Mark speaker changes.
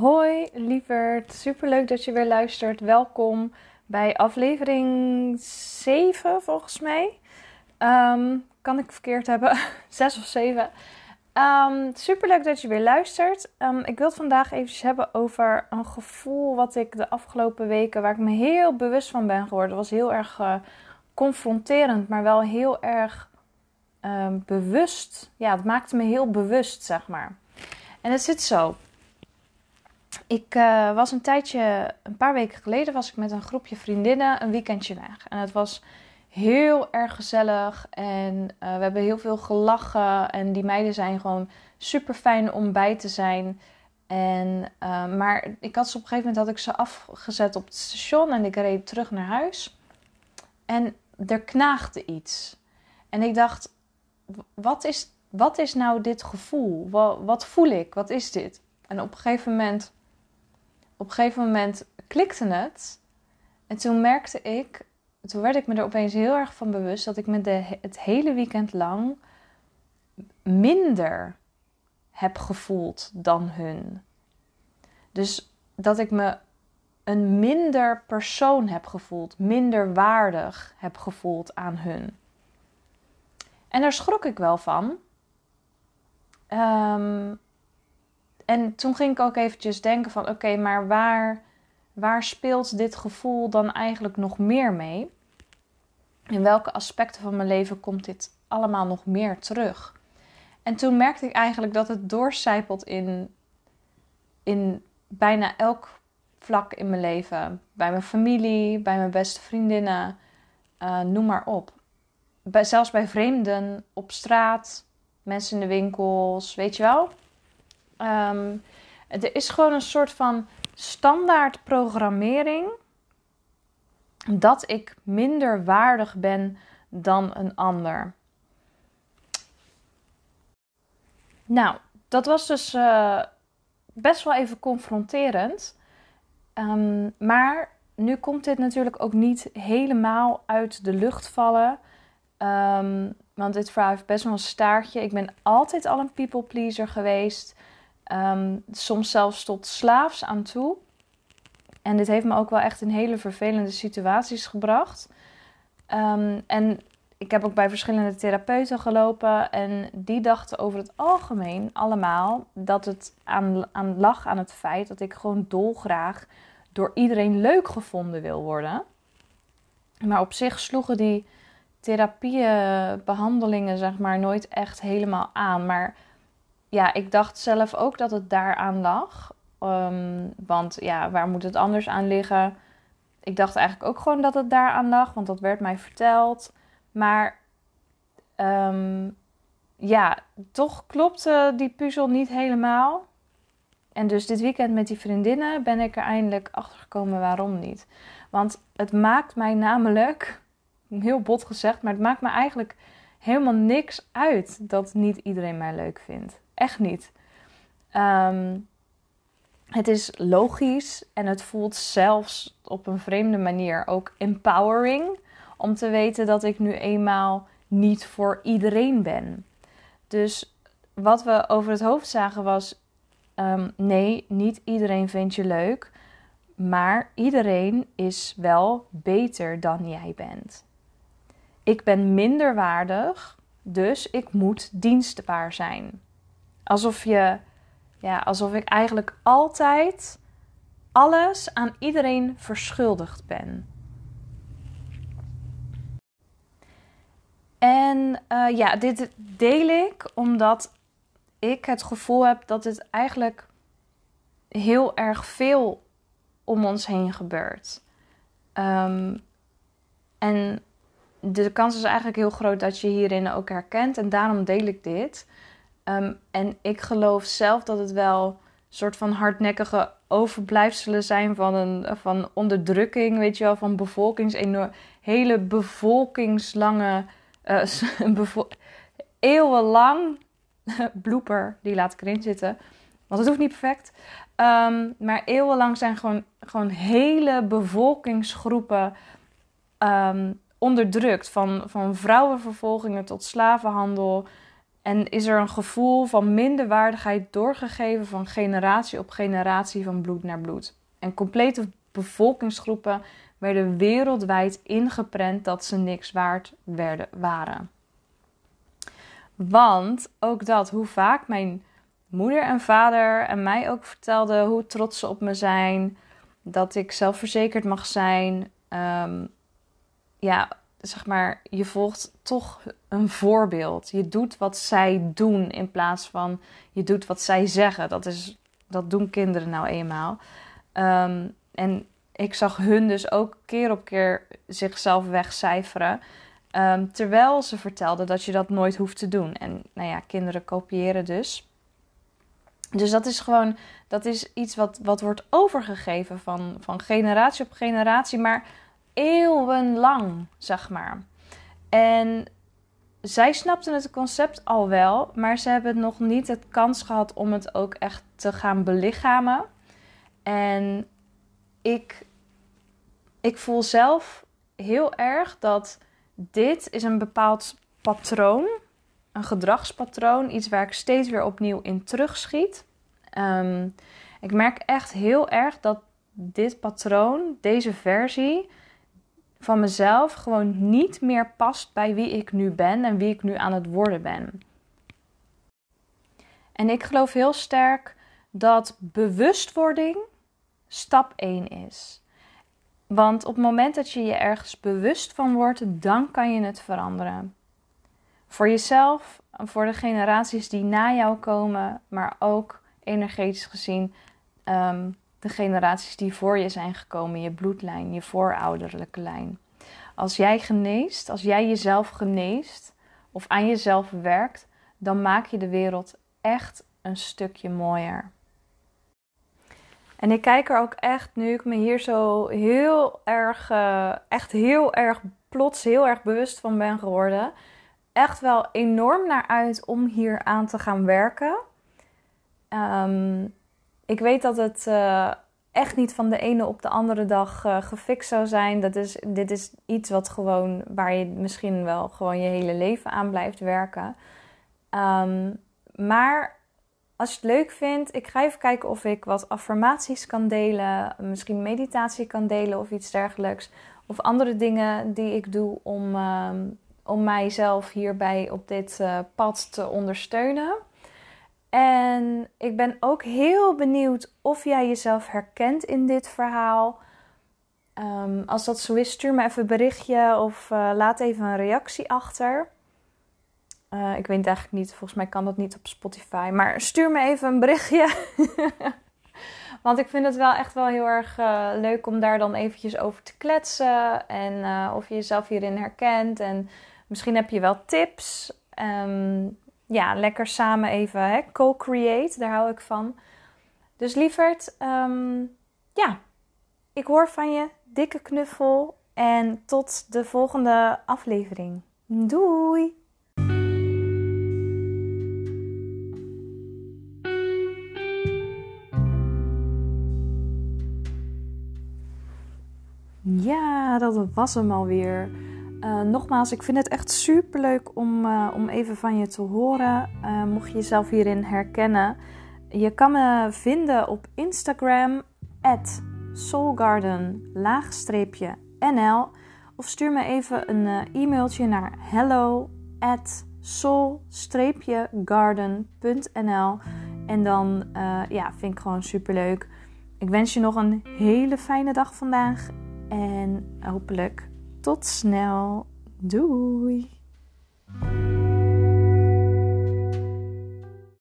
Speaker 1: Hoi lieverd, superleuk dat je weer luistert. Welkom bij aflevering 7 volgens mij. Ehm, kan ik verkeerd hebben? 6 of 7. Um, ehm, superleuk dat je weer luistert. Um, ik wil het vandaag even hebben over een gevoel wat ik de afgelopen weken, waar ik me heel bewust van ben geworden. Het was heel erg uh, confronterend, maar wel heel erg bewust. Ja, het maakte me heel bewust, zeg maar. En het zit zo. Ik uh, was een tijdje, een paar weken geleden, was ik met een groepje vriendinnen een weekendje weg. En het was heel erg gezellig en uh, we hebben heel veel gelachen. En die meiden zijn gewoon super fijn om bij te zijn. En, uh, maar ik had ze op een gegeven moment had ik ze afgezet op het station en ik reed terug naar huis. En er knaagde iets. En ik dacht, wat is, wat is nou dit gevoel? Wat, wat voel ik? Wat is dit? En op een gegeven moment op een gegeven moment klikte het. En toen merkte ik, toen werd ik me er opeens heel erg van bewust dat ik me de, het hele weekend lang minder heb gevoeld dan hun. Dus dat ik me een minder persoon heb gevoeld, minder waardig heb gevoeld aan hun. En daar schrok ik wel van. Um, en toen ging ik ook eventjes denken van oké, maar waar, waar speelt dit gevoel dan eigenlijk nog meer mee? In welke aspecten van mijn leven komt dit allemaal nog meer terug? En toen merkte ik eigenlijk dat het doorcijpelt in, in bijna elk vlak in mijn leven. Bij mijn familie, bij mijn beste vriendinnen, uh, noem maar op. Bij, zelfs bij vreemden, op straat, mensen in de winkels, weet je wel. Um, er is gewoon een soort van standaard programmering dat ik minder waardig ben dan een ander. Nou, dat was dus uh, best wel even confronterend. Um, maar nu komt dit natuurlijk ook niet helemaal uit de lucht vallen. Um, want dit verhaal heeft best wel een staartje. Ik ben altijd al een people pleaser geweest. Ehm, soms zelfs tot slaafs aan toe. En dit heeft me ook wel echt in hele vervelende situaties gebracht. Ehm, en ik heb ook bij verschillende therapeuten gelopen. En die dachten over het algemeen allemaal dat het aan, aan lag aan het feit dat ik gewoon dolgraag door iedereen leuk gevonden wil worden. Maar op zich sloegen die therapieën, behandelingen, zeg maar, nooit echt helemaal aan. Maar ja, ik dacht zelf ook dat het daaraan lag. Ehm, want ja, waar moet het anders aan liggen? Ik dacht eigenlijk ook gewoon dat het daaraan lag, want dat werd mij verteld. Maar um, ja, toch klopte die puzzel niet helemaal. En dus dit weekend met die vriendinnen ben ik er eindelijk achter gekomen waarom niet. Want het maakt mij namelijk, heel bot gezegd, maar het maakt me eigenlijk helemaal niks uit dat niet iedereen mij leuk vindt. Echt niet. Ehm, het is logisch en het voelt zelfs op een vreemde manier ook empowering om te weten dat ik nu eenmaal niet voor iedereen ben. Dus wat we over het hoofd zagen was: um, nee, niet iedereen vindt je leuk, maar iedereen is wel beter dan jij bent. Ik ben minder waardig, dus ik moet dienstbaar zijn. Alsof je, ja, alsof ik eigenlijk altijd alles aan iedereen verschuldigd ben. En uh, ja, dit deel ik omdat ik het gevoel heb dat het eigenlijk heel erg veel om ons heen gebeurt. Um, en de kans is eigenlijk heel groot dat je hierin ook herkent. En daarom deel ik dit. Ehm, en ik geloof zelf dat het wel een soort van hardnekkige overblijfselen zijn van een van onderdrukking, weet je wel, van bevolkings hele bevolkingslange, uh, eeuwenlang blooper, die laat ik erin zitten, want het hoeft niet perfect. Um, maar eeuwenlang zijn gewoon, gewoon hele bevolkingsgroepen um, onderdrukt, van, van vrouwenvervolgingen tot slavenhandel En is er een gevoel van minderwaardigheid doorgegeven van generatie op generatie van bloed naar bloed. En complete bevolkingsgroepen werden wereldwijd ingeprent dat ze niks waard werden, waren. Want ook dat, hoe vaak mijn moeder en vader en mij ook vertelden hoe trots ze op me zijn, dat ik zelfverzekerd mag zijn. Ehm, ja, zeg maar, je volgt toch een voorbeeld. Je doet wat zij doen in plaats van je doet wat zij zeggen. Dat, is, dat doen kinderen nou eenmaal. Ehm, en ik zag hun dus ook keer op keer zichzelf wegcijferen. Ehm, terwijl ze vertelden dat je dat nooit hoeft te doen. En nou ja, kinderen kopiëren dus. Dus dat is gewoon, dat is iets wat, wat wordt overgegeven van, van generatie op generatie, maar eeuwenlang, zeg maar. En zij snapten het concept al wel, maar ze hebben nog niet de kans gehad om het ook echt te gaan belichamen. En ik, ik voel zelf heel erg dat dit is een bepaald patroon, een gedragspatroon, iets waar ik steeds weer opnieuw in terugschiet. Um, ik merk echt heel erg dat dit patroon, deze versie van mezelf, gewoon niet meer past bij wie ik nu ben en wie ik nu aan het worden ben. En ik geloof heel sterk dat bewustwording stap 1 is. Want op het moment dat je je ergens bewust van wordt, dan kan je het veranderen. Voor jezelf, voor de generaties die na jou komen, maar ook energetisch gezien um, de generaties die voor je zijn gekomen, je bloedlijn, je voorouderlijke lijn. Als jij geneest, als jij jezelf geneest of aan jezelf werkt, dan maak je de wereld echt een stukje mooier. En ik kijk er ook echt, nu ik me hier zo heel erg, uh, echt heel erg plots, heel erg bewust van ben geworden, echt wel enorm naar uit om hier aan te gaan werken. Um, ik weet dat het uh, echt niet van de ene op de andere dag uh, gefixt zou zijn. Dat is, dit is iets wat gewoon, waar je misschien wel gewoon je hele leven aan blijft werken. Um, maar als je het leuk vindt, ik ga even kijken of ik wat affirmaties kan delen. Misschien meditatie kan delen of iets dergelijks. Of andere dingen die ik doe om, um, om mijzelf hierbij op dit uh, pad te ondersteunen. En ik ben ook heel benieuwd of jij jezelf herkent in dit verhaal. Um, als dat zo is, stuur me even een berichtje of uh, laat even een reactie achter. Uh, ik weet eigenlijk niet, volgens mij kan dat niet op Spotify. Maar stuur me even een berichtje. Want ik vind het wel echt wel heel erg uh, leuk om daar dan eventjes over te kletsen. En of je jezelf hierin herkent. En misschien heb je wel tips. Um, ja, lekker samen even co-create. Daar hou ik van. Dus lieverd, um, ja, ik hoor van je. Dikke knuffel. En tot de volgende aflevering. Doei! Ja, dat was hem alweer. Uh, nogmaals, ik vind het echt super leuk om, uh, om even van je te horen. Uh, mocht je jezelf hierin herkennen. Je kan me vinden op Instagram, soulgarden-nl. Of stuur me even een e-mailtje naar hello soul-garden.nl. En dan ja, vind ik gewoon super leuk. Ik wens je nog een hele fijne dag vandaag. En hopelijk tot snel. Doei!